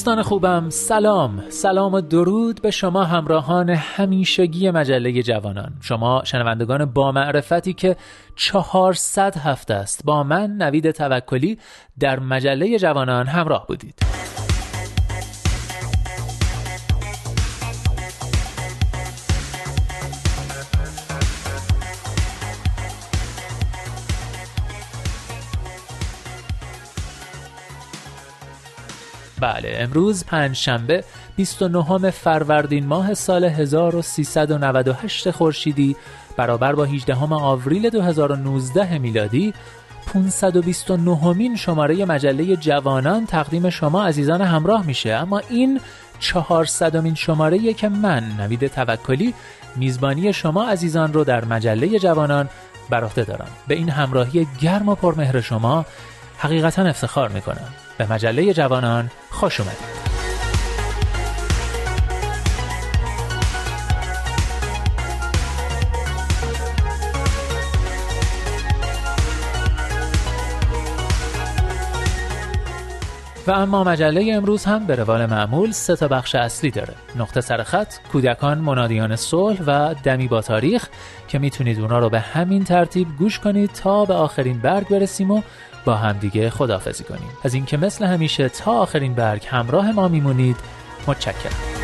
دوستان خوبم سلام. سلام و درود به شما همراهان همیشگی مجله جوانان. شما شنوندگان با معرفتی که 400 هفته است با من نوید توکلی در مجله جوانان همراه بودید. بله امروز پنج شنبه 29 فروردین ماه سال 1398 خورشیدی برابر با 18 آوریل 2019 میلادی 529 مین شماره مجله جوانان تقدیم شما عزیزان همراه میشه. اما این 400 مین شماره که من نوید توکلی میزبانی شما عزیزان رو در مجله جوانان بر دارم. به این همراهی گرم و پرمهر شما حقیقتا افتخار می‌کنم. به مجله جوانان خوش اومدید. و اما مجله امروز هم به روال معمول سه تا بخش اصلی داره. نقطه سرخط کودکان منادیان صلح و دمی با تاریخ که می‌تونید اونا رو به همین ترتیب گوش کنید تا به آخرین برگ برسیم و با همدیگه خداحافظی کنیم. از اینکه مثل همیشه تا آخرین برگ همراه ما میمونید متشکرم.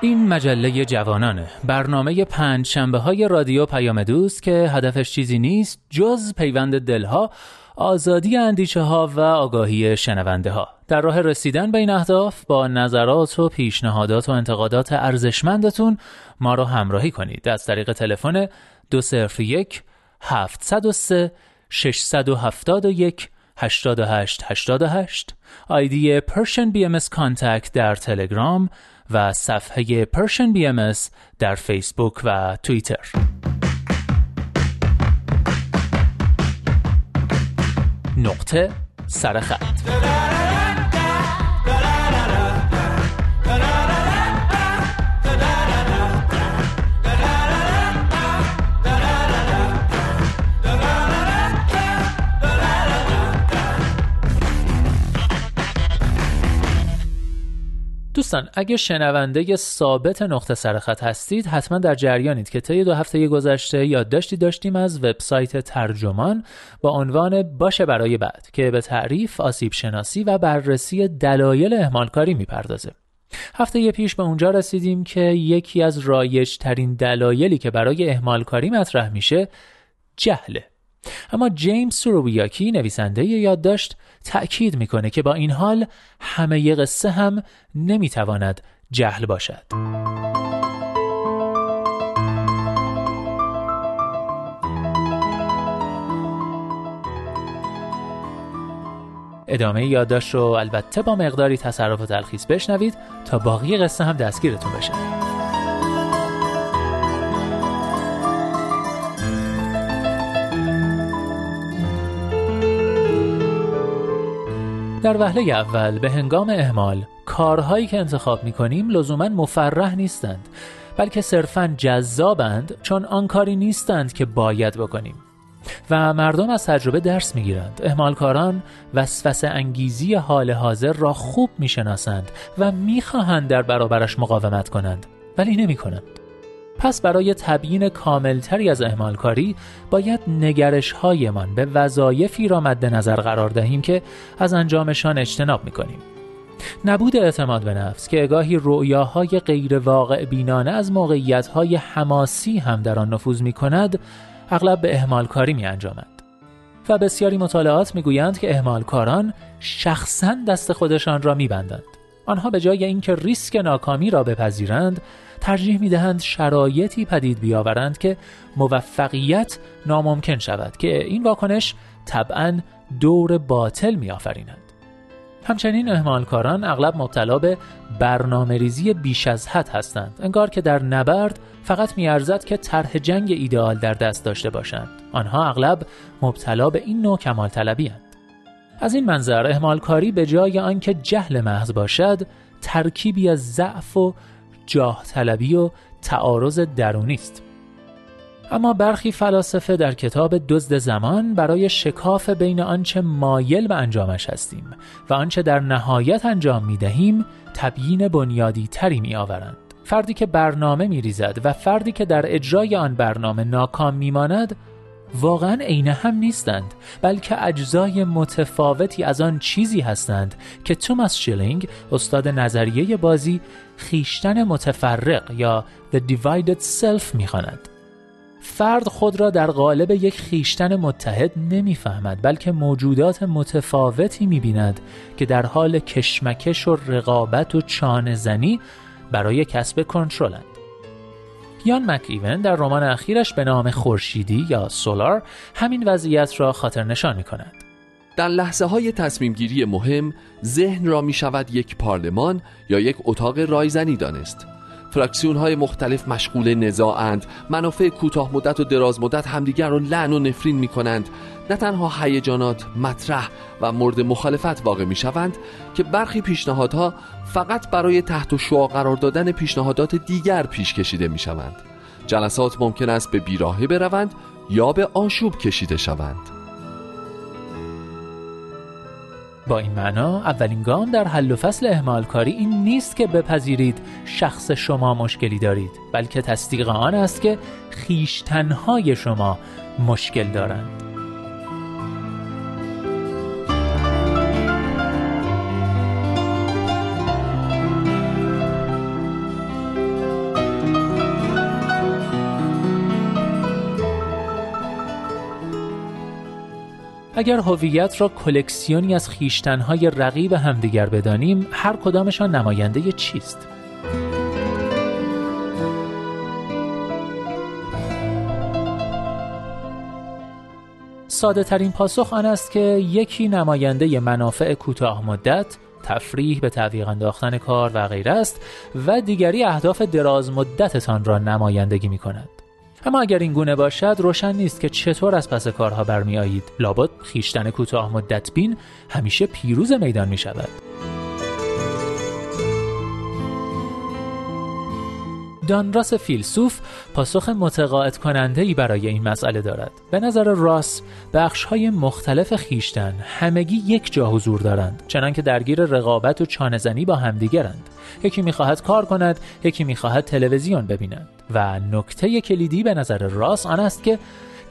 این مجله جوانانه. برنامه پنج شنبه های رادیو پیام دوست که هدفش چیزی نیست جز پیوند دلها آزادی اندیشه ها و آگاهی شنونده ها در راه رسیدن به این اهداف با نظرات و پیشنهادات و انتقادات ارزشمندتون ما را همراهی کنید. از طریق تلفن 201 703 671 88 88 آیدی Persian BMS Contact در تلگرام و صفحه Persian BMS در فیسبوک و توییتر. نقطه سرخط دوستان اگه شنونده ثابت نقطه سرخط هستید حتما در جریانید که طی دو هفته گذشته یادداشتی داشتیم از وبسایت ترجمان با عنوان باشه برای بعد که به تعریف آسیب شناسی و بررسی دلایل اهمالکاری می‌پردازه. هفته پیش به اونجا رسیدیم که یکی از رایج ترین دلایلی که برای اهمالکاری مطرح میشه جهله. اما جیمز سورویاکی نویسنده یادداشت تأکید می‌کنه که با این حال همه قصه هم نمی‌تواند جهل باشد. ادامه یادداشت رو البته با مقداری تصرف و تلخیص بشنوید تا باقی قصه هم دستگیرتون بشه. در وهله اول به هنگام اهمال کارهایی که انتخاب می کنیم لزوما مفرح نیستند بلکه صرفا جذابند چون آن کاری نیستند که باید بکنیم و مردم از تجربه درس می‌گیرند اهمالکاران وسوسه انگیزی حال حاضر را خوب می‌شناسند و می‌خواهند در برابرش مقاومت کنند ولی نمی کنند. پس برای تبیین کاملتری از اهمالکاری باید نگرش هایمان به وظایفی را مد نظر قرار دهیم که از انجامشان اجتناب می کنیم. نبود اعتماد به نفس که اگاهی رؤیاهای غیر واقع بینانه از موقعیت های حماسی هم در آن نفوذ می کند اغلب به اهمال کاری می انجامد. و بسیاری مطالعات می گویند که اهمال کاران شخصا دست خودشان را می بندند. آنها به جای اینکه ریسک ناکامی را بپذیرند ترجیح می دهند شرایطی پدید بیاورند که موفقیت ناممکن شود که این واکنش طبعا دور باطل می آفریند. همچنین اهمالکاران اغلب مبتلا به برنامه ریزی بیش از حد هستند انگار که در نبرد فقط میارزد که طرح جنگ ایدئال در دست داشته باشند آنها اغلب مبتلا به این نوع کمال طلبی هند. از این منظر اهمالکاری به جای آنکه جهل محض باشد ترکیبی از ضعف و جاه طلبی و تعارض درونی است اما برخی فلاسفه در کتاب دزد زمان برای شکاف بین آنچه مایل به انجامش هستیم و آنچه در نهایت انجام می دهیم تبیین بنیادی تری می آورند. فردی که برنامه می ریزد و فردی که در اجرای آن برنامه ناکام می ماند واقعا عین هم نیستند بلکه اجزای متفاوتی از آن چیزی هستند که توماس شیلینگ استاد نظریه بازی خیشتن متفرق یا The Divided Self می‌خواند. فرد خود را در قالب یک خیشتن متحد نمی‌فهمد بلکه موجودات متفاوتی می‌بیند که در حال کشمکش و رقابت و چانه زنی برای کسب کنترلند یان مک ایون در رمان اخیرش به نام خورشیدی یا سولار همین وضعیت را خاطر نشان می کند. در لحظه های تصمیم گیری مهم ذهن را می شود یک پارلمان یا یک اتاق رایزنی دانست. فراکسیون های مختلف مشغول نزاعند منافع کوتاه مدت و دراز مدت همدیگر را لعن و نفرین می کنند نه تنها هیجانات مطرح و مورد مخالفت واقع می شوند که برخی پیشنهادها فقط برای تحت شعا قرار دادن پیشنهادات دیگر پیش کشیده می شوند جلسات ممکن است به بیراهه بروند یا به آشوب کشیده شوند. با این معنا اولین گام در حل و فصل اهمال کاری این نیست که بپذیرید شخص شما مشکلی دارید بلکه تصدیق آن است که خیشتنهای شما مشکل دارند. اگر هویت را کلکسیونی از خیشتنهای رقیب همدیگر بدانیم هر کدامشان نماینده چیست؟ ساده ترین پاسخ آن است که یکی نماینده منافع کوتاه مدت تفریح به تعویق انداختن کار و غیره است و دیگری اهداف دراز مدتتان را نمایندگی می کند اما اگر این گونه باشد روشن نیست که چطور از پس کارها برمیآیید. لابد خیشتن کوتاه مدت بین همیشه پیروز میدان می شود دانراس فیلسوف پاسخ متقاعد کننده ای برای این مسئله دارد. به نظر راس بخش های مختلف خیشتن همگی یک جا حضور دارند چنانکه درگیر رقابت و چانهزنی با همدیگرند. یکی می‌خواهد کار کند یکی می‌خواهد تلویزیون ببیند. و نکته کلیدی به نظر راس آن است که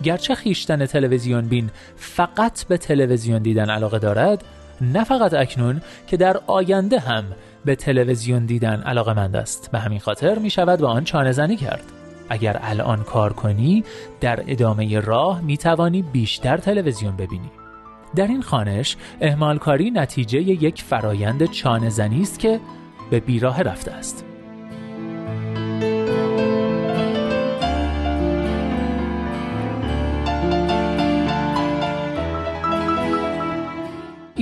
گرچه خیشتن تلویزیون بین فقط به تلویزیون دیدن علاقه دارد نه فقط اکنون که در آینده هم به تلویزیون دیدن علاقه مند است به همین خاطر می شود با آن چانه زنی کرد. اگر الان کار کنی در ادامه راه می توانی بیشتر تلویزیون ببینی. در این خانش اهمالکاری نتیجه یک فرایند چانه زنی است که به بیراه رفته است.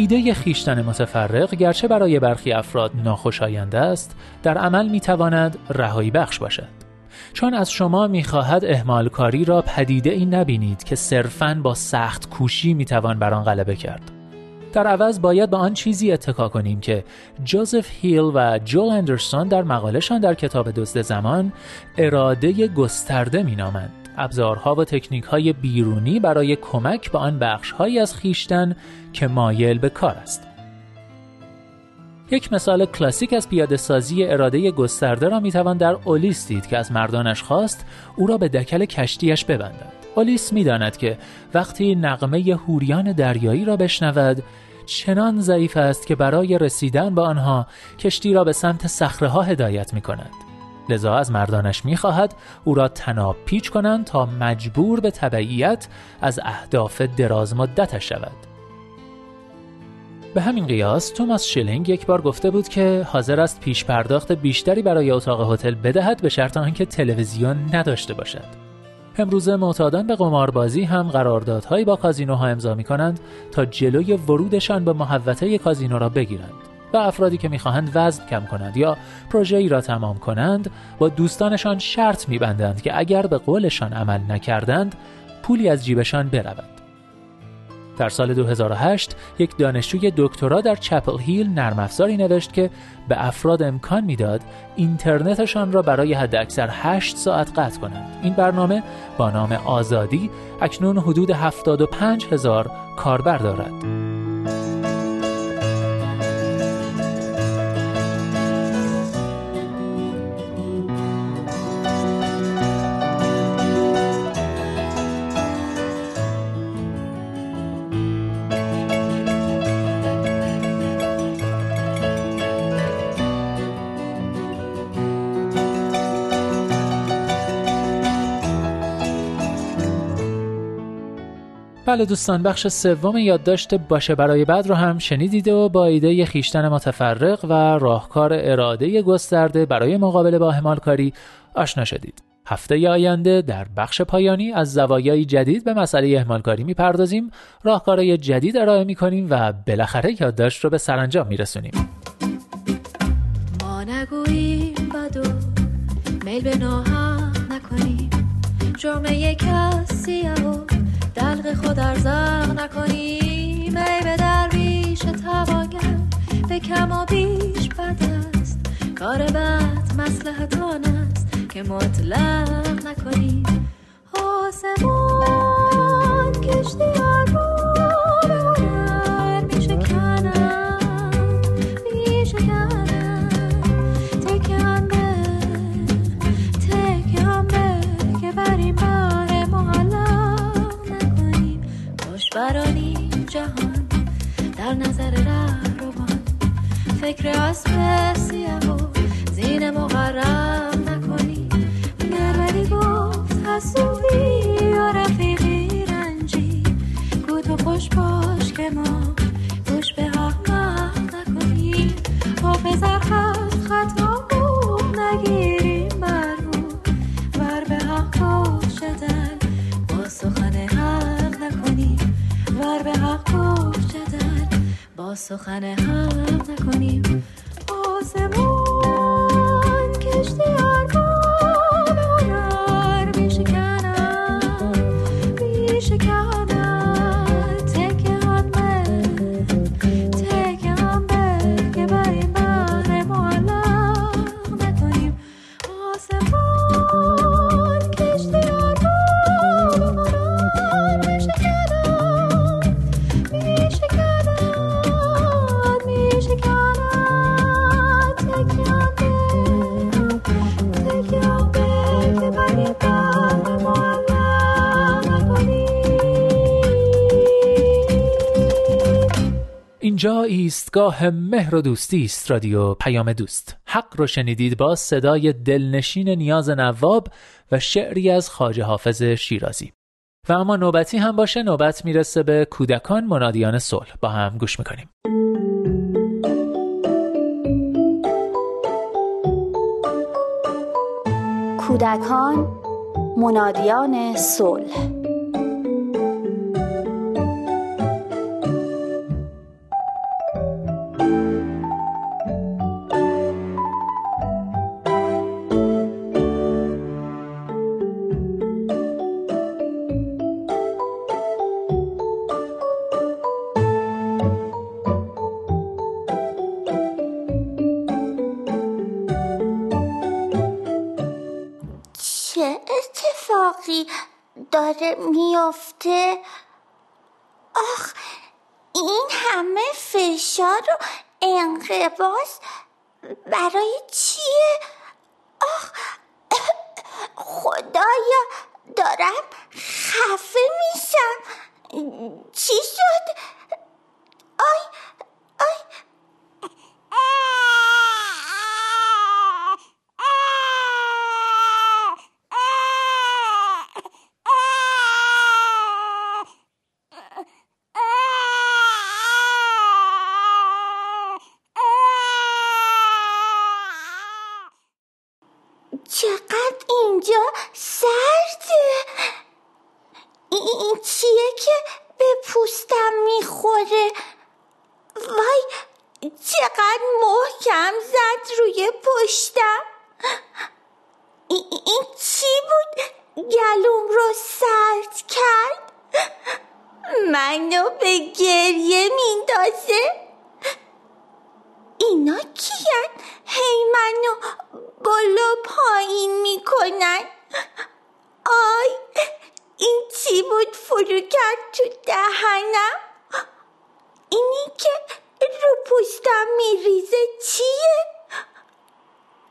ایده خیشتن متفرق گرچه برای برخی افراد ناخوشایند است در عمل می‌تواند رهایی بخش باشد. چون از شما می‌خواهد اهمال کاری را پدیده ای نبینید که صرفاً با سخت کوشی می‌توان بر آن غلبه کرد. در عوض باید به آن چیزی اتکا کنیم که جوزف هیل و جول اندرسون در مقالشان در کتاب دزد زمان اراده گسترده مینامند. ابزارها و تکنیک های بیرونی برای کمک به آن بخش هایی از خیشتن که مایل به کار است. یک مثال کلاسیک از پیاده سازی اراده گسترده را می‌توان در اولیس دید که از مردانش خواست او را به دکل کشتیش ببندند. اولیس می‌داند که وقتی نغمه هوریان دریایی را بشنود چنان ضعیف است که برای رسیدن به آنها کشتی را به سمت صخره ها هدایت می کند. لذا از مردانش می‌خواهد او را تناب پیچ کنند تا مجبور به تبعیت از اهداف دراز مدتش شود. به همین قیاس توماس شیلینگ یک بار گفته بود که حاضر است پیش پرداخت بیشتری برای اتاق هتل بدهد به شرط آنکه تلویزیون نداشته باشد. امروزه معتادان به قماربازی هم قراردادهایی با کازینوها امضا می کنند تا جلوی ورودشان به محوطه کازینو را بگیرند. و افرادی که می‌خواهند وزن کم کنند یا پروژه ای را تمام کنند با دوستانشان شرط میبندند که اگر به قولشان عمل نکردند پولی از جیبشان برود در سال 2008 یک دانشجوی دکترا در چپل هیل نرم افزاری نوشت که به افراد امکان می‌داد اینترنتشان را برای حداکثر 8 ساعت قطع کنند. این برنامه با نام آزادی اکنون حدود 75 هزار کاربر دارد. بله دوستان بخش سوم یادداشت باشه برای بعد رو هم شنیدید و با ایده خیشتن متفرق و راهکار اراده گسترده برای مقابله با همالکاری آشنا شدید. هفته آینده در بخش پایانی از زوایای جدید به مسئله اهمالکاری می‌پردازیم راهکارهای جدید ارائه می‌کنیم و بالاخره یادداشت رو به سرانجام میرسونیم ما نگوییم بدو میل به نکنیم جرمه کسی دلق خود ارزاق نکنی می به درویش تواگر به کم و بیش بد است کار بد مسلحتان است که مطلق نکنی آسمان کشتی برانی جهان در نظر روان فکر اسب سیه و زین مقرم نکنی. گرولی گفت حسوبی یا رفیقی رنجی. گو تو خوش باش که ما گوش به حق نکنی. حافظ خط خط نگیریم برمون سخن حق نکنیم. آسمان ایستگاه مهر و دوستی است رادیو پیام دوست. حق رو شنیدید با صدای دلنشین نیاز نواب و شعری از خاجه حافظ شیرازی. و اما نوبتی هم باشه نوبت می‌رسه به کودکان منادیان صلح. با هم گوش می‌کنیم. کودکان منادیان صلح داره میافته. آخ این همه فشار و انقباس برای چیه؟ آخ خدایا دارم خفه میشم. چی شد؟ آی بود فرو کرد تو دهنم اینی که رو پشتم میریزه چیه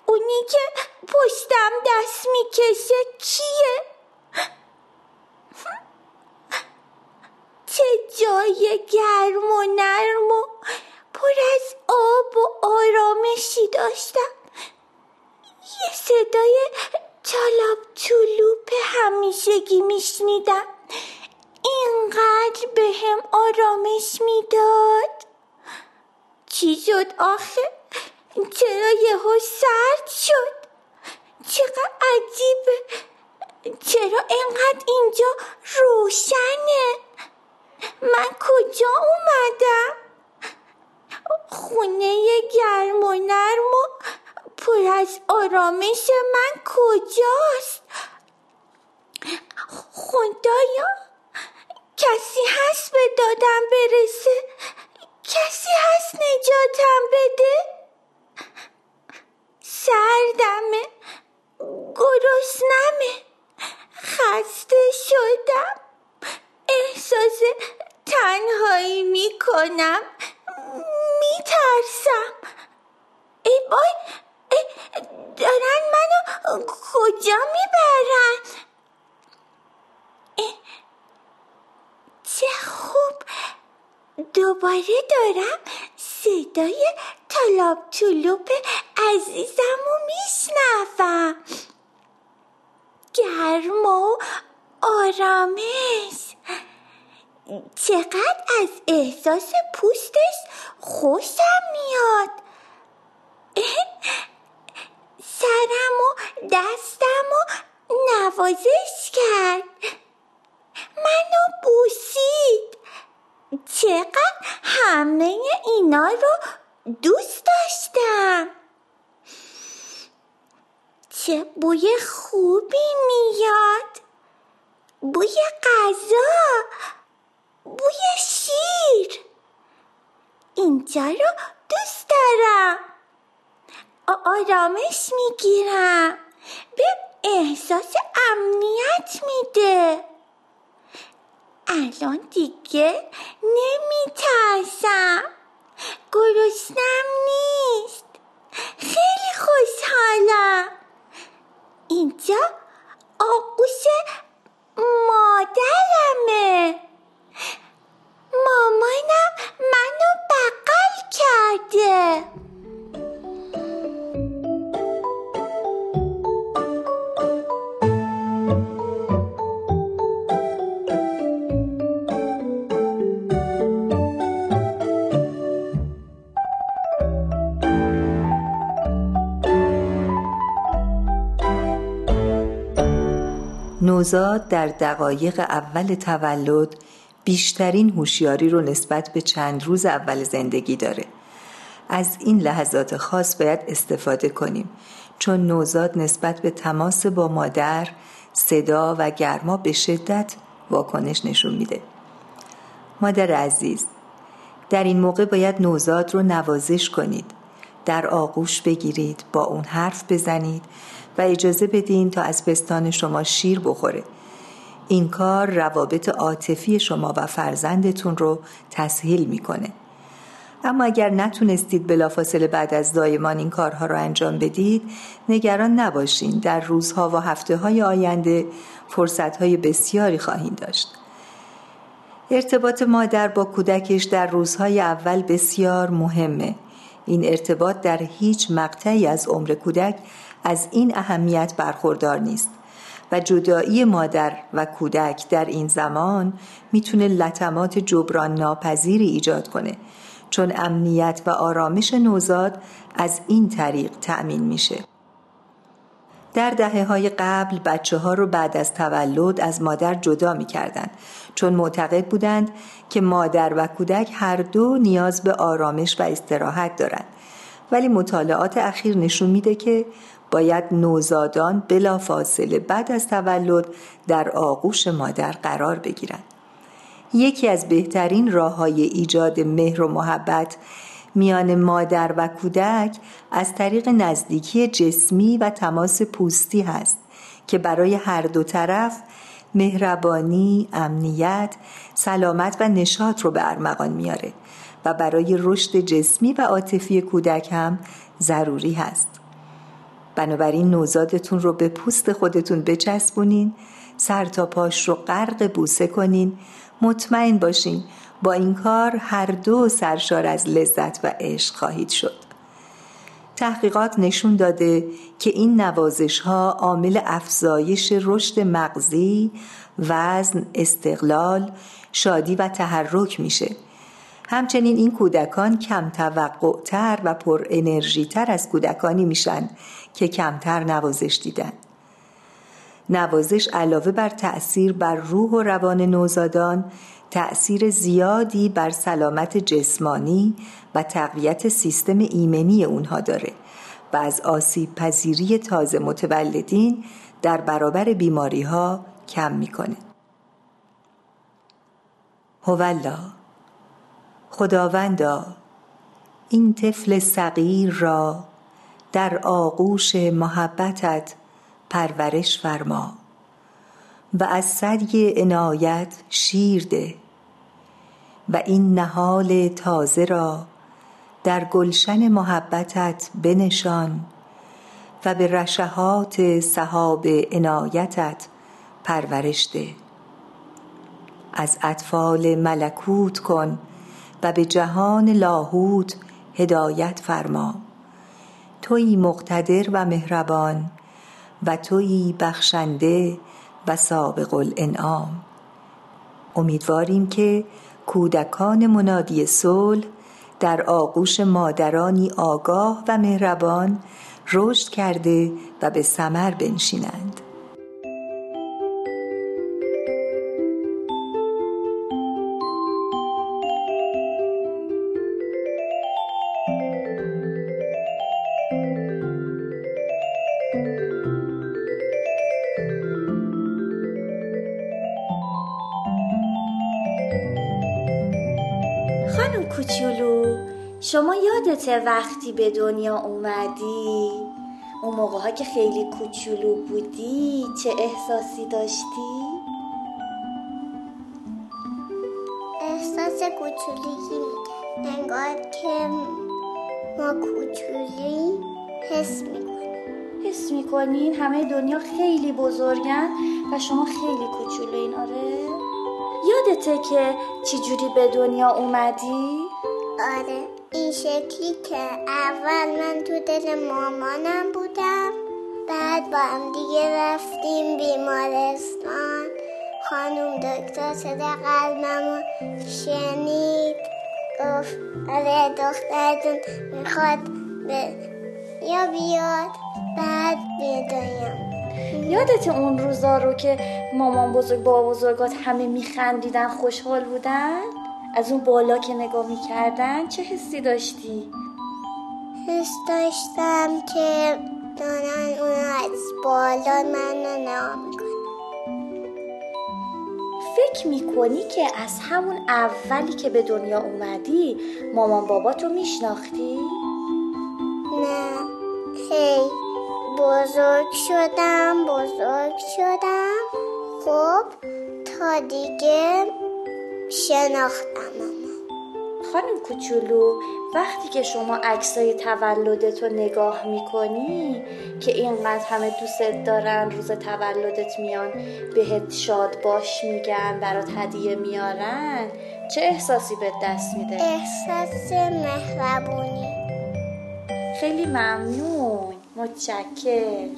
اونی که پشتم دست می‌کشه کیه چه جای گرم و نرم و پر از آب و آرامشی داشتم یه صدای چالاب چلوپ همیشگی میشنیدم. اینقدر به هم آرامش می‌داد. چی شد آخه؟ چرا یهو سرد شد؟ چقدر عجیبه. چرا اینقدر اینجا روشنه؟ من کجا اومدم؟ خونه گرم و نرم و پر از آرامش من کجاست؟ خدایا کسی هست به دادم برسه؟ کسی هست نجاتم بده؟ سردمه گرسنمه خسته شدم احساس تنهایی می‌کنم میترسم ای بای دارن منو کجا می‌برن. چه خوب. دوباره دارم صدای طلاب طلوب عزیزم و میشنوم. گرم و آرامش. چقدر از احساس پوستش خوشم میاد. سرم و دستم و نوازش کرد. منو بوسید. چقدر همه اینا رو دوست داشتم. چه بوی خوبی میاد. بوی غذا. بوی شیر. اینجا رو دوست دارم. آرامش می‌گیرم. به احساس امنیت میده. الان دیگه نمیترسم. گرسنم نیست. خیلی خوشحالم. اینجا آقوش مادرمه. نوزاد در دقایق اول تولد بیشترین هوشیاری رو نسبت به چند روز اول زندگی داره. از این لحظات خاص باید استفاده کنیم چون نوزاد نسبت به تماس با مادر صدا و گرما به شدت واکنش نشون میده. مادر عزیز در این موقع باید نوزاد رو نوازش کنید. در آغوش بگیرید با اون حرف بزنید و اجازه بدین تا از پستان شما شیر بخوره. این کار روابط عاطفی شما و فرزندتون رو تسهیل می‌کنه. اما اگر نتونستید بلافاصله بعد از دایمان این کارها رو انجام بدید نگران نباشین. در روزها و هفته های آینده فرصت های بسیاری خواهید داشت. ارتباط مادر با کودکش در روزهای اول بسیار مهمه. این ارتباط در هیچ مقطعی از عمر کودک از این اهمیت برخوردار نیست. و جدایی مادر و کودک در این زمان می‌تونه لطمات جبران ناپذیری ایجاد کنه چون امنیت و آرامش نوزاد از این طریق تأمین میشه. در دهه های قبل بچه ها رو بعد از تولد از مادر جدا می چون معتقد بودند که مادر و کودک هر دو نیاز به آرامش و استراحت دارند. ولی مطالعات اخیر نشون میده که باید نوزادان بلا فاصله بعد از تولد در آغوش مادر قرار بگیرند. یکی از بهترین راه های ایجاد مهر و محبت میان مادر و کودک از طریق نزدیکی جسمی و تماس پوستی هست که برای هر دو طرف مهربانی، امنیت، سلامت و نشاط رو به ارمغان میاره و برای رشد جسمی و عاطفی کودک هم ضروری هست. بنابراین نوزادتون رو به پوست خودتون بچسبونین سر تا پاش رو غرق بوسه کنین. مطمئن باشین با این کار هر دو سرشار از لذت و عشق خواهید شد. تحقیقات نشون داده که این نوازش ها عامل افزایش رشد مغزی، وزن، استقلال، شادی و تحرک میشه. همچنین این کودکان کم توقع تر و پر انرژی تر از کودکانی میشن که کمتر نوازش دیدن نوازش علاوه بر تأثیر بر روح و روان نوزادان تأثیر زیادی بر سلامت جسمانی و تقویت سیستم ایمنی اونها داره و از آسیب پذیری تازه متولدین در برابر بیماری ها کم می‌کنه. هولا خداوندا این طفل صغیر را در آغوش محبتت پرورش فرما و از سدی عنایت شیر ده و این نهال تازه را در گلشن محبتت بنشان و به رشهات صحاب عنایتت پرورش ده. از اطفال ملکوت کن و به جهان لاهوت هدایت فرما. تویی مقتدر و مهربان و تویی بخشنده و سابق الانعام. امیدواریم که کودکان منادی صلح در آغوش مادرانی آگاه و مهربان رشد کرده و به ثمر بنشینند. شما یادته وقتی به دنیا اومدی اون موقع ها که خیلی کوچولو بودی چه احساسی داشتی؟ احساس کوچولویی انگار که ما کوچولی حس می‌کنیم حس می‌کنین همه دنیا خیلی بزرگن و شما خیلی کوچولوین آره؟ یادته که چجوری به دنیا اومدی؟ آره شکلی که اول من تو دل مامانم بودم بعد با هم دیگه رفتیم بیمارستان خانوم دکتر صدا قلبمو شنید گفت آره دخترتون می‌خواد به یا بیاد بعد بیدایم یادت اون روزا رو که مامان بزرگ با بزرگات همه میخندیدن خوشحال بودن؟ از اون بالا که نگاه می‌کردن چه حسی داشتی؟ حس داشتم که دارن اون از بالا من نگاه می‌کنن فکر می‌کنی که از همون اولی که به دنیا اومدی مامان باباتو میشناختی؟ نه هی بزرگ شدم بزرگ شدم خب تا دیگه شناختم. خانم کوچولو وقتی که شما عکسای تولدت رو نگاه می‌کنی که اینقدر همه دوستت دارن روز تولدت میان بهت شاد باش میگن برات هدیه میارن چه احساسی به دست میده؟ احساس مهربونی. خیلی ممنون. متشکر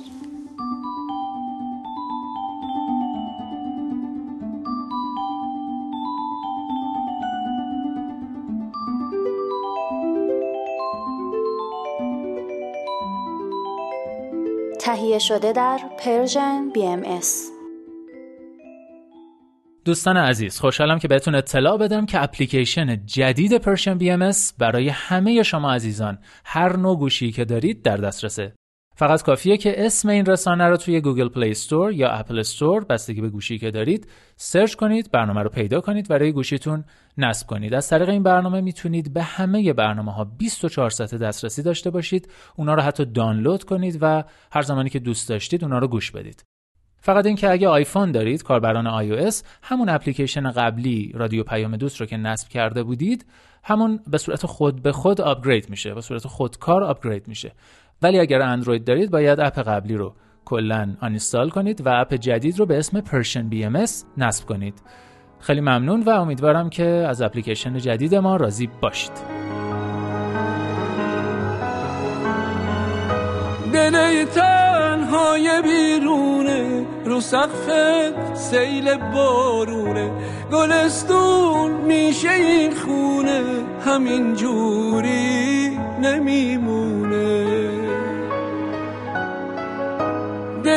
تهیه شده در Persian BMS. دوستان عزیز خوشحالم که بهتون اطلاع بدم که اپلیکیشن جدید Persian BM برای همه شما عزیزان هر نوع گوشی که دارید در دسترسه فقط کافیه که اسم این رسانه رو توی گوگل پلی استور یا اپل استور بستگی به گوشی که دارید سرچ کنید برنامه رو پیدا کنید و روی گوشیتون نصب کنید. از طریق این برنامه می‌تونید به همه برنامه ها 24 ساعت دسترسی داشته باشید. اونا رو حتی دانلود کنید و هر زمانی که دوست داشتید اونا رو گوش بدید. فقط اینکه اگه آیفون دارید کاربران iOS همون اپلیکیشن قبلی رادیو پیام دوست رو که نصب کرده بودید همون به صورت خود به خود آپگرید میشه به صورت خودکار آپگرید میشه. ولی اگر اندروید دارید باید اپ قبلی رو کلا آنیستال کنید و اپ جدید رو به اسم بی ام نصب کنید. خیلی ممنون و امیدوارم که از اپلیکیشن جدید ما راضی باشید. دل تنهای بیرونه رو سقف سیل بارونه. گلستون میشه این خونه همین جوری نمیمونه.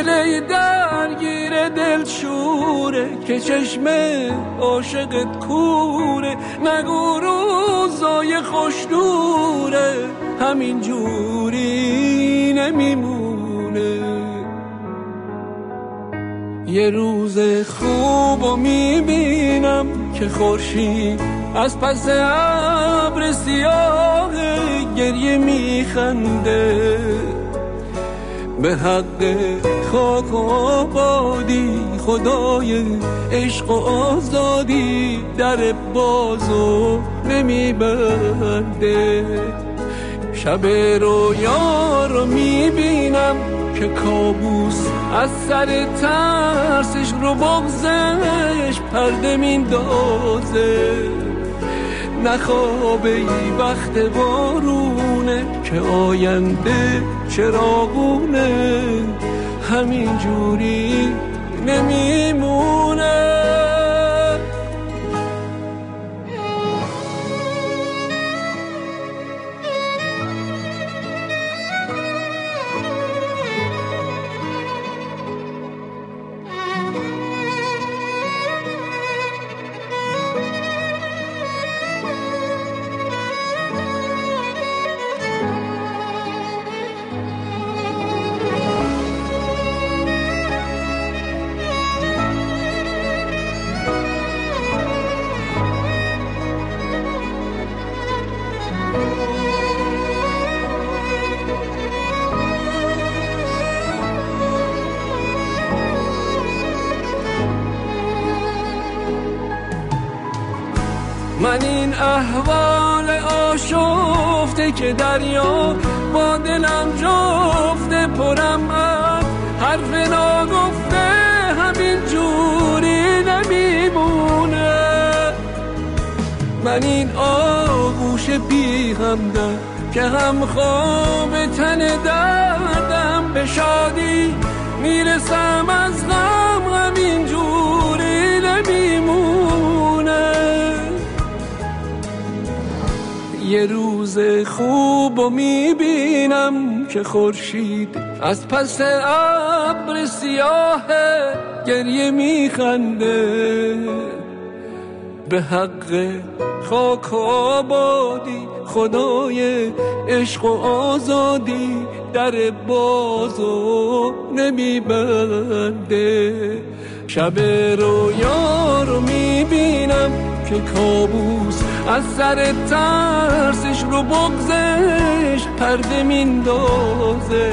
دل درگیر دل شوره که چشم عاشقت کوره نگو روزای خوش دوره همین جوری نمیمونه. یه روز خوب و می‌بینم که خورشید از پس ابر سیاه گریه میخنده. به حق خاک و آبادی خدای عشق و آزادی در بازو نمیبنده شب رویا رو می‌بینم که کابوس از سر ترسش رو بغزش پرده میندازه. نخوابه ای وقت بارونه که آینده چراغونه. همین جوری نمیمونه. که دریا با دلم جفته پرم از حرف ناگفته همین جوری نمیمونه. من این آغوش بپیهم که هم خواب تن دردم به شادی می‌رسم از غم همین جوری نمیمونه. یه روز خوب و می‌بینم که خورشید از پس ابر سیاه گریه میخنده. به حق خاک آبادی خدای عشق و آزادی در بازو نمیبنده. شب رویا رو می‌بینم که کابوس از سر ترسش رو بگذش پرده میندازه.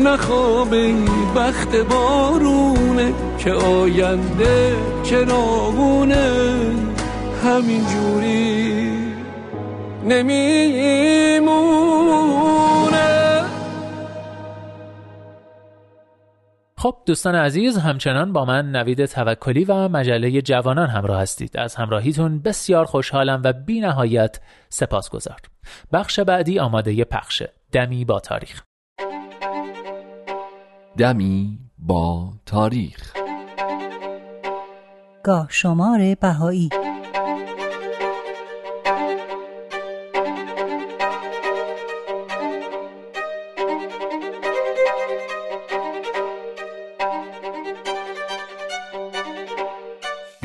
نخوابه بخت بارونه که آینده چراغونه. همین جوری نمیمونه خب دوستان عزیز همچنان با من نوید توکلی و مجله جوانان همراه هستید. از همراهیتون بسیار خوشحالم و بی نهایت سپاس گذار بخش بعدی آماده پخشه. دمی با تاریخ. دمی با تاریخ. گاه شمار بهایی.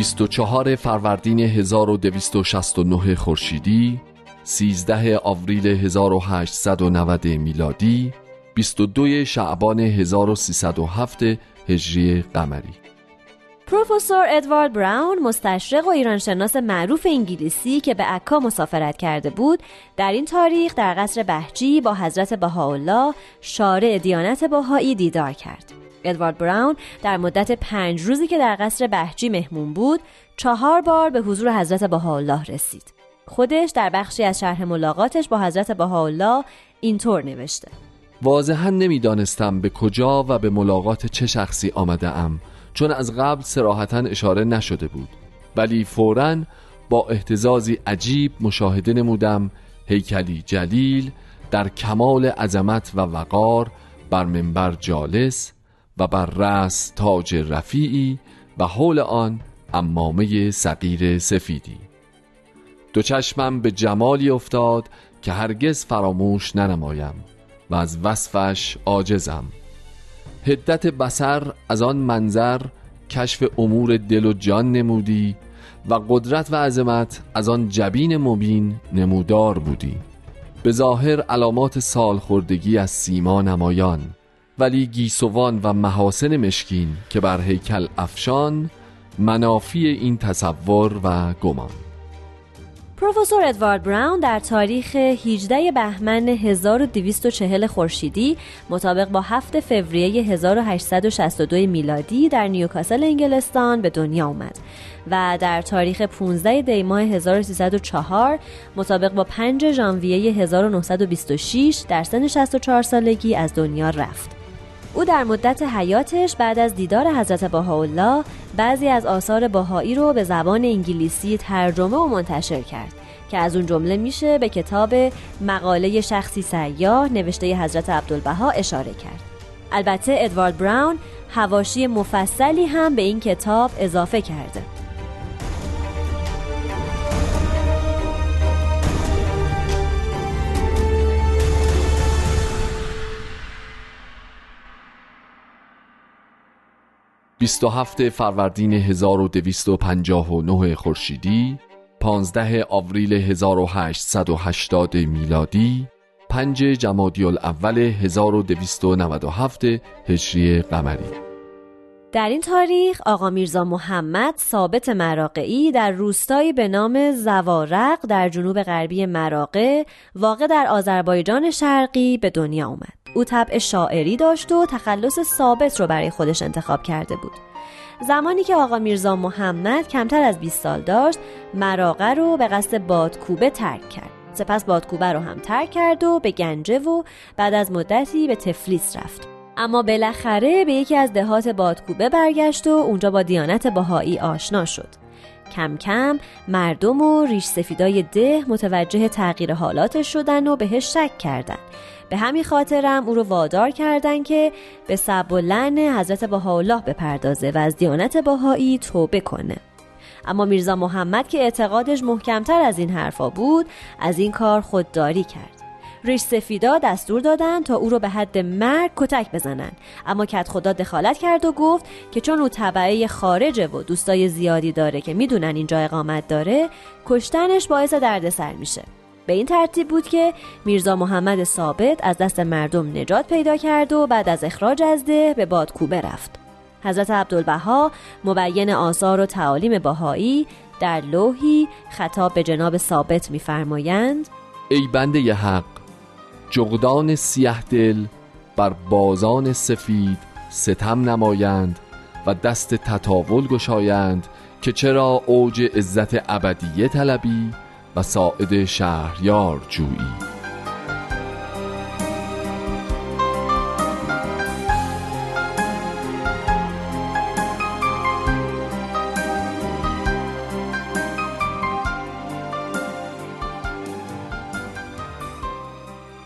بیست و چهار فروردین 1269 خورشیدی 13 آوریل 1890 میلادی 22 شعبان 1307 هجری قمری. پروفسور ادوارد براون مستشرق و ایرانشناس معروف انگلیسی که به عکا مسافرت کرده بود در این تاریخ در قصر بهجی با حضرت بهاءالله شارع دیانت بهایی دیدار کرد. ادوارد براون در مدت پنج روزی که در قصر بهجی مهمون بود چهار بار به حضور حضرت بهاءالله رسید. خودش در بخشی از شرح ملاقاتش با حضرت بهاءالله اینطور نوشته. واضحا نمی‌دانستم به کجا و به ملاقات چه شخصی آمده ام چون از قبل سراحتا اشاره نشده بود. ولی فورا با احتزازی عجیب مشاهده نمودم هیکلی جلیل در کمال عظمت و وقار بر منبر جالس و بر رأس تاج رفیعی و حول آن امامه صغیر سفیدی. دو چشمم به جمالی افتاد که هرگز فراموش ننمایم و از وصفش عاجزم. هدت بسر از آن منظر کشف امور دل و جان نمودی و قدرت و عظمت از آن جبین مبین نمودار بودی. به ظاهر علامات سالخوردگی از سیما نمایان ولی گیسوان و محاسن مشکین که بر هیکل افشان منافی این تصور و گمان پروفسور ادوارد براون در تاریخ 18 بهمن 1240 خورشیدی مطابق با 7 فوریه 1862 میلادی در نیوکاسل انگلستان به دنیا آمد و در تاریخ 15 دی ماه 1304 مطابق با 5 ژانویه 1926 در سن 64 سالگی از دنیا رفت. او در مدت حیاتش بعد از دیدار حضرت بهاءالله بعضی از آثار بهایی رو به زبان انگلیسی ترجمه و منتشر کرد که از اون جمله میشه به کتاب مقاله شخصی سیاه نوشته حضرت عبدالبها اشاره کرد. البته ادوارد براون هواشی مفصلی هم به این کتاب اضافه کرده. بیست و هفت فروردین 1259 خورشیدی 15 آوریل 1880 میلادی 5 جمادی الاول 1297 هجری قمری در این تاریخ آقا میرزا محمد ثابت مراقعی در روستایی به نام زوارق در جنوب غربی مراقع واقع در آذربایجان شرقی به دنیا آمد. او طبع شاعری داشت و تخلص ثابت رو برای خودش انتخاب کرده بود. زمانی که آقا میرزا محمد کمتر از 20 سال داشت مراقه رو به قصد بادکوبه ترک کرد. سپس بادکوبه رو هم ترک کرد و به گنجه و بعد از مدتی به تفلیس رفت. اما بالاخره به یکی از دهات بادکوبه برگشت و اونجا با دیانت بهایی آشنا شد. کم کم مردم و ریش سفیدای ده متوجه تغییر حالاتش شدن و بهش شک کردن. به همین خاطرم او رو وادار کردن که به سب و لعن حضرت بهاءالله بپردازه و از دیانت باهایی توبه کنه. اما میرزا محمد که اعتقادش محکمتر از این حرفا بود از این کار خودداری کرد. ریش سفیدا دستور دادن تا او رو به حد مرگ کتک بزنن. اما کت خدا دخالت کرد و گفت که چون او طبعه خارجه و دوستای زیادی داره که می‌دونن اینجا اقامت داره کشتنش باعث دردسر میشه. به این ترتیب بود که میرزا محمد ثابت از دست مردم نجات پیدا کرد و بعد از اخراج از ده به بادکوبه رفت. حضرت عبدالبها مبین آثار و تعالیم باهایی در لوحی خطاب به جناب ثابت میفرمایند ای بنده حق جغدان سیه دل بر بازان سفید ستم نمایند و دست تطاول گشایند که چرا اوج عزت ابدیه طلبی و ساعد شهریار جویی.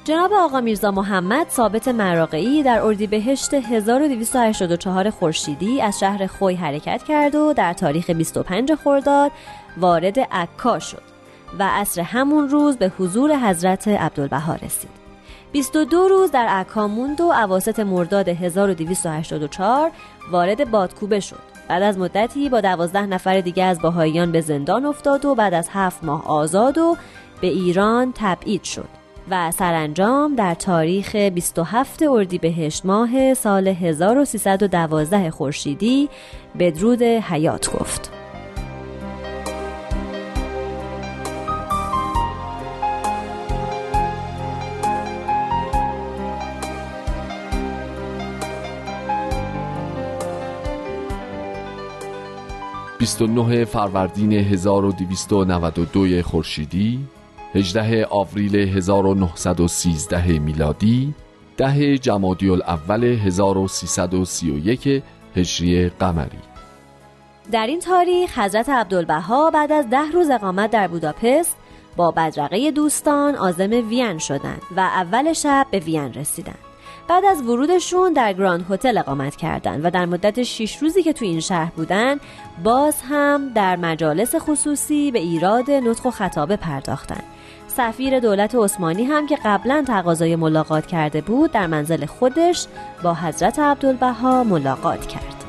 جناب آقا میرزا محمد ثابت مراقعی در اردیبهشت 1284 خورشیدی از شهر خوی حرکت کرد و در تاریخ 25 خرداد وارد عکا شد. و عصر همون روز به حضور حضرت عبدالبها رسید 22 روز در عکا موند و عواست مرداد 1284 وارد بادکوبه شد بعد از مدتی با دوازده نفر دیگه از باهاییان به زندان افتاد و بعد از هفت ماه آزاد و به ایران تبعید شد و سرانجام در تاریخ 27 اردیبهشت ماه سال 1312 خورشیدی بدرود حیات گفت. بیست فروردین 1292 خورشیدی 18 آوریل 1913 میلادی ده جمادی الاول 1331 هجری قمری در این تاریخ حضرت عبدالبها بعد از ده روز اقامت در بوداپست با بدرقه دوستان آزم وین شدند و اول شب به وین رسیدند. بعد از ورودشون در گراند هتل اقامت کردند و در مدت 6 روزی که تو این شهر بودن باز هم در مجالس خصوصی به ایراد نطق و خطابه پرداختند سفیر دولت عثمانی هم که قبلا تقاضای ملاقات کرده بود در منزل خودش با حضرت عبدالبها ملاقات کرد.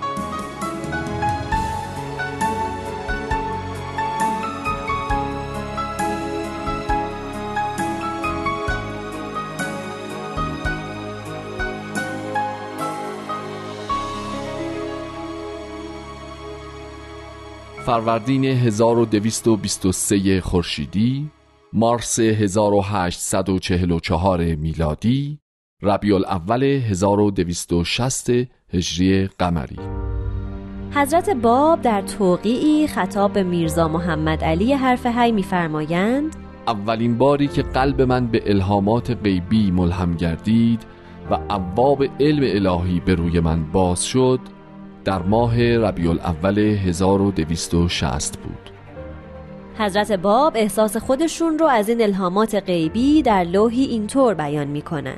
فروردین 1223 خورشیدی مارس 1844 میلادی ربیع الاول 1260 هجری قمری. حضرت باب در توقیعی خطاب به میرزا محمد علی حرف هی میفرمایند اولین باری که قلب من به الهامات غیبی ملهم گردید و ابواب علم الهی به روی من باز شد در ماه ربیع الاول 1260 بود. حضرت باب احساس خودشون رو از این الهامات غیبی در لوحی اینطور بیان می‌کنن.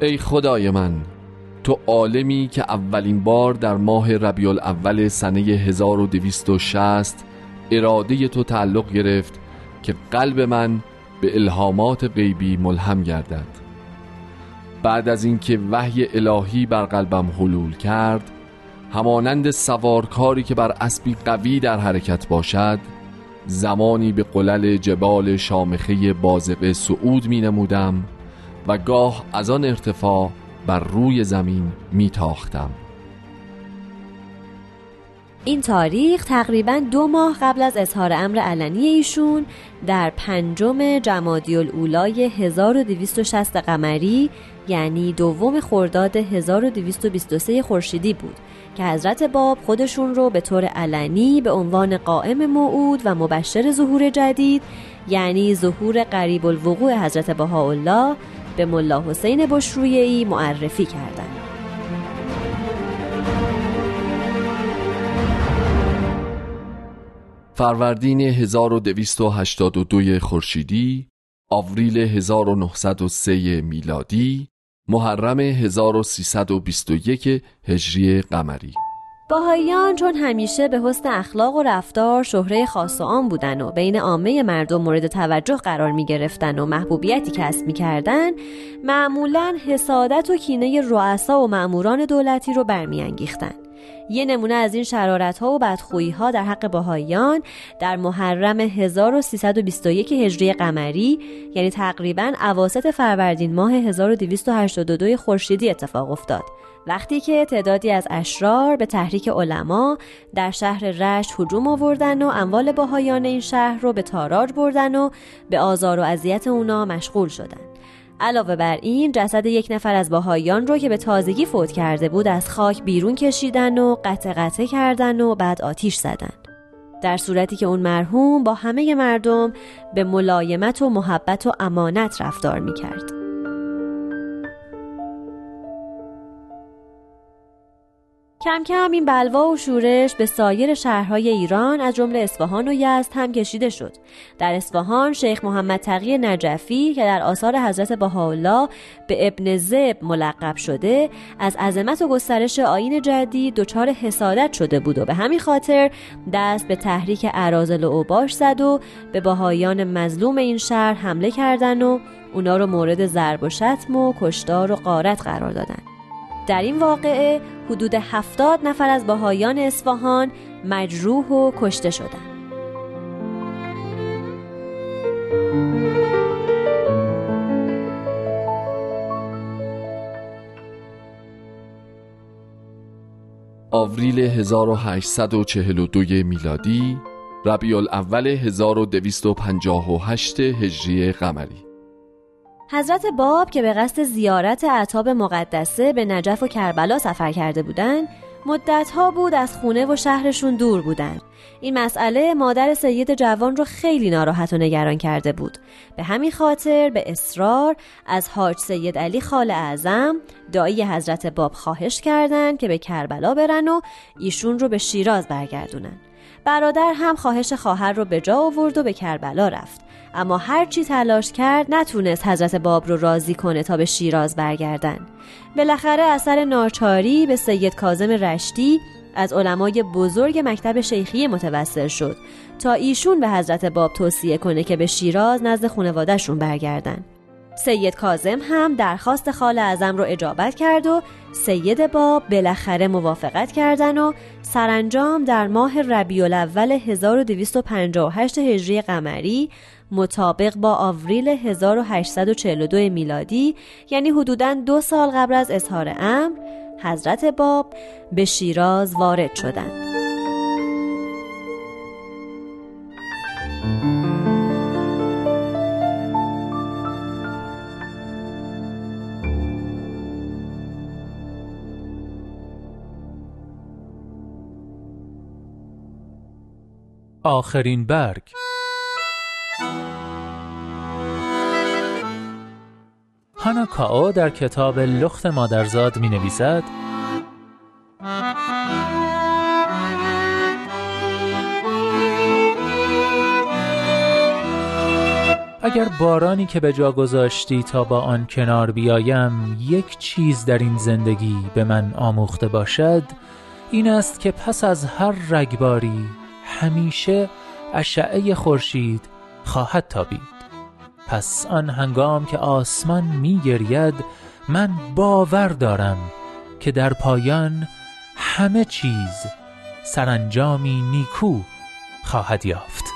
ای خدای من تو عالمی که اولین بار در ماه ربیع الاول سنه 1260 اراده تو تعلق گرفت که قلب من به الهامات غیبی ملهم گردد. بعد از اینکه وحی الهی بر قلبم حلول کرد همانند سوارکاری که بر اسبی قوی در حرکت باشد زمانی به قلل جبال شامخه بازقه صعود می نمودم و گاه از آن ارتفاع بر روی زمین می تاختم. این تاریخ تقریبا دو ماه قبل از اظهار امر علنی ایشون در پنجم جمادی الاولای 1260 قمری یعنی دوم خرداد 1223 خورشیدی بود. که حضرت باب خودشون رو به طور علنی به عنوان قائم موعود و مبشر ظهور جدید یعنی ظهور قریب الوقوع حضرت بهاءالله به ملا حسین بشرویهی معرفی کردند. فروردین 1282 خورشیدی آوریل 1903 میلادی محرم 1321 هجری قمری. باهاییان چون همیشه به حسن اخلاق و رفتار شهره خاص و عام بودن و بین عامه مردم مورد توجه قرار می گرفتن و محبوبیتی کسب می کردن معمولا حسادت و کینه رؤسا و معموران دولتی رو برمیانگیختن. یه نمونه از این شرارت ها و بدخویی ها در حق باهاییان در محرم 1321 هجری قمری یعنی تقریبا اواسط فروردین ماه 1282 خورشیدی اتفاق افتاد. وقتی که تعدادی از اشرار به تحریک علما در شهر رشت هجوم آوردن و اموال باهایان این شهر رو به تاراج بردن و به آزار و اذیت اونا مشغول شدن علاوه بر این جسد یک نفر از باهایان رو که به تازگی فوت کرده بود از خاک بیرون کشیدن و قطع قطع کردن و بعد آتیش زدن در صورتی که اون مرحوم با همه مردم به ملایمت و محبت و امانت رفتار می کرد. کم کم این بلوا و شورش به سایر شهرهای ایران از جمله اصفهان و یزد هم کشیده شد. در اصفهان شیخ محمد تقی نجفی که در آثار حضرت بهاءالله به ابن زب ملقب شده از عظمت و گسترش آین جدید دچار حسادت شده بود و به همین خاطر دست به تحریک ارازل و اوباش زد و به باهایان مظلوم این شهر حمله کردن و اونا رو مورد ضرب و شتم و کشتار و قارت قرار دادن. در این واقعه حدود هفتاد نفر از باهایان اصفهان مجروح و کشته شدند. آوریل 1842 میلادی ربیع الاول 1258 هجری قمری حضرت باب که به قصد زیارت عطاب مقدسه به نجف و کربلا سفر کرده بودند مدتها بود از خونه و شهرشون دور بودند. این مسئله مادر سید جوان رو خیلی ناراحت و نگران کرده بود. به همین خاطر به اصرار از حاج سید علی خال اعظم دایی حضرت باب خواهش کردند که به کربلا برن و ایشون رو به شیراز برگردونن. برادر هم خواهش خواهر رو به جا آورد و به کربلا رفت. اما هرچی تلاش کرد نتونست حضرت باب رو راضی کنه تا به شیراز برگردن. بالاخره اثر ناچاری به سید کازم رشتی از علمای بزرگ مکتب شیخی متوسل شد تا ایشون به حضرت باب توصیه کنه که به شیراز نزد خانوادهشون برگردن. سید کازم هم درخواست خال اعظم رو اجابت کرد و سید باب بالاخره موافقت کردن و سرانجام در ماه ربیع الاول 1258 هجری قمری مطابق با آوریل 1842 میلادی یعنی حدوداً دو سال قبل از اظهار امر حضرت باب به شیراز وارد شدند. آخرین برگ. هانا کاو در کتاب لخت مادرزاد می نویسد اگر بارانی که به جا گذاشتی تا با آن کنار بیایم یک چیز در این زندگی به من آموخته باشد این است که پس از هر رگباری همیشه اشعه خورشید خواهد تابید. پس آن هنگام که آسمان می گرید من باور دارم که در پایان همه چیز سرانجامی نیکو خواهد یافت.